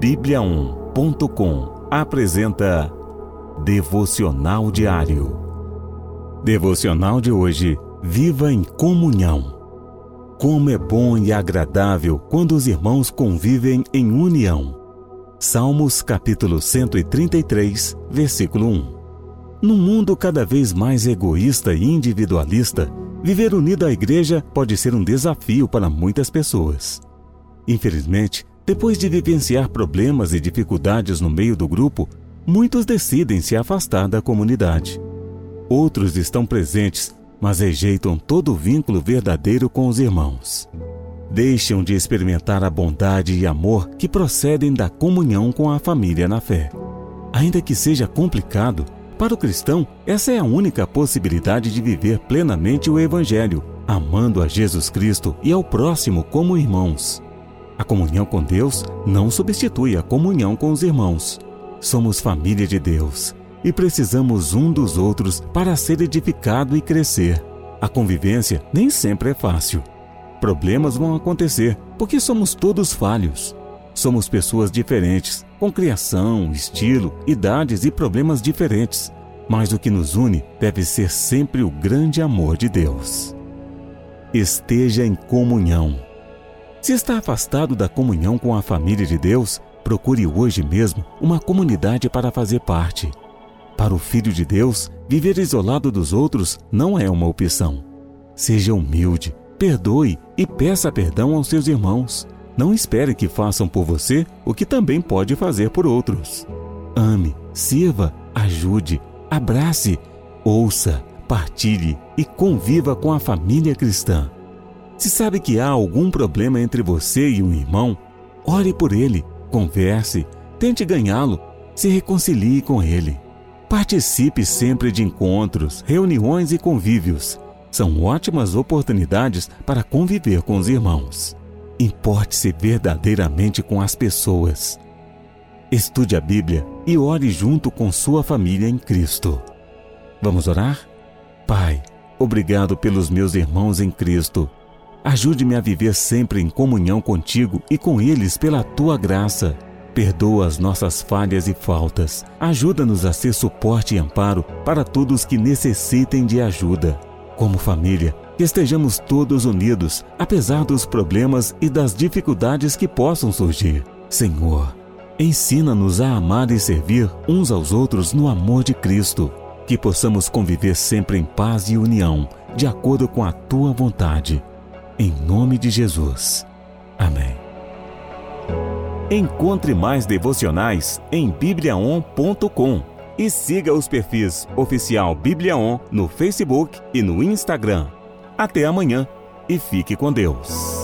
Bíblia1.com apresenta Devocional Diário. Devocional de hoje. Viva em comunhão. Como é bom e agradável quando os irmãos convivem em união. Salmos capítulo 133, versículo 1. Num mundo cada vez mais egoísta e individualista, viver unido à igreja pode ser um desafio para muitas pessoas. Infelizmente, depois de vivenciar problemas e dificuldades no meio do grupo, muitos decidem se afastar da comunidade. Outros estão presentes, mas rejeitam todo o vínculo verdadeiro com os irmãos. Deixam de experimentar a bondade e amor que procedem da comunhão com a família na fé. Ainda que seja complicado, para o cristão, essa é a única possibilidade de viver plenamente o Evangelho, amando a Jesus Cristo e ao próximo como irmãos. A comunhão com Deus não substitui a comunhão com os irmãos. Somos família de Deus e precisamos um dos outros para ser edificado e crescer. A convivência nem sempre é fácil. Problemas vão acontecer porque somos todos falhos. Somos pessoas diferentes, com criação, estilo, idades e problemas diferentes. Mas o que nos une deve ser sempre o grande amor de Deus. Esteja em comunhão. Se está afastado da comunhão com a família de Deus, procure hoje mesmo uma comunidade para fazer parte. Para o Filho de Deus, viver isolado dos outros não é uma opção. Seja humilde, perdoe e peça perdão aos seus irmãos. Não espere que façam por você o que também pode fazer por outros. Ame, sirva, ajude, abrace, ouça, partilhe e conviva com a família cristã. Se sabe que há algum problema entre você e um irmão, ore por ele, converse, tente ganhá-lo, se reconcilie com ele. Participe sempre de encontros, reuniões e convívios. São ótimas oportunidades para conviver com os irmãos. Importe-se verdadeiramente com as pessoas. Estude a Bíblia e ore junto com sua família em Cristo. Vamos orar? Pai, obrigado pelos meus irmãos em Cristo. Ajude-me a viver sempre em comunhão contigo e com eles pela tua graça. Perdoa as nossas falhas e faltas. Ajuda-nos a ser suporte e amparo para todos que necessitem de ajuda. Como família, que estejamos todos unidos, apesar dos problemas e das dificuldades que possam surgir. Senhor, ensina-nos a amar e servir uns aos outros no amor de Cristo, que possamos conviver sempre em paz e união, de acordo com a tua vontade. Em nome de Jesus. Amém. Encontre mais devocionais em bibliaon.com e siga os perfis oficial Bibliaon no Facebook e no Instagram. Até amanhã e fique com Deus.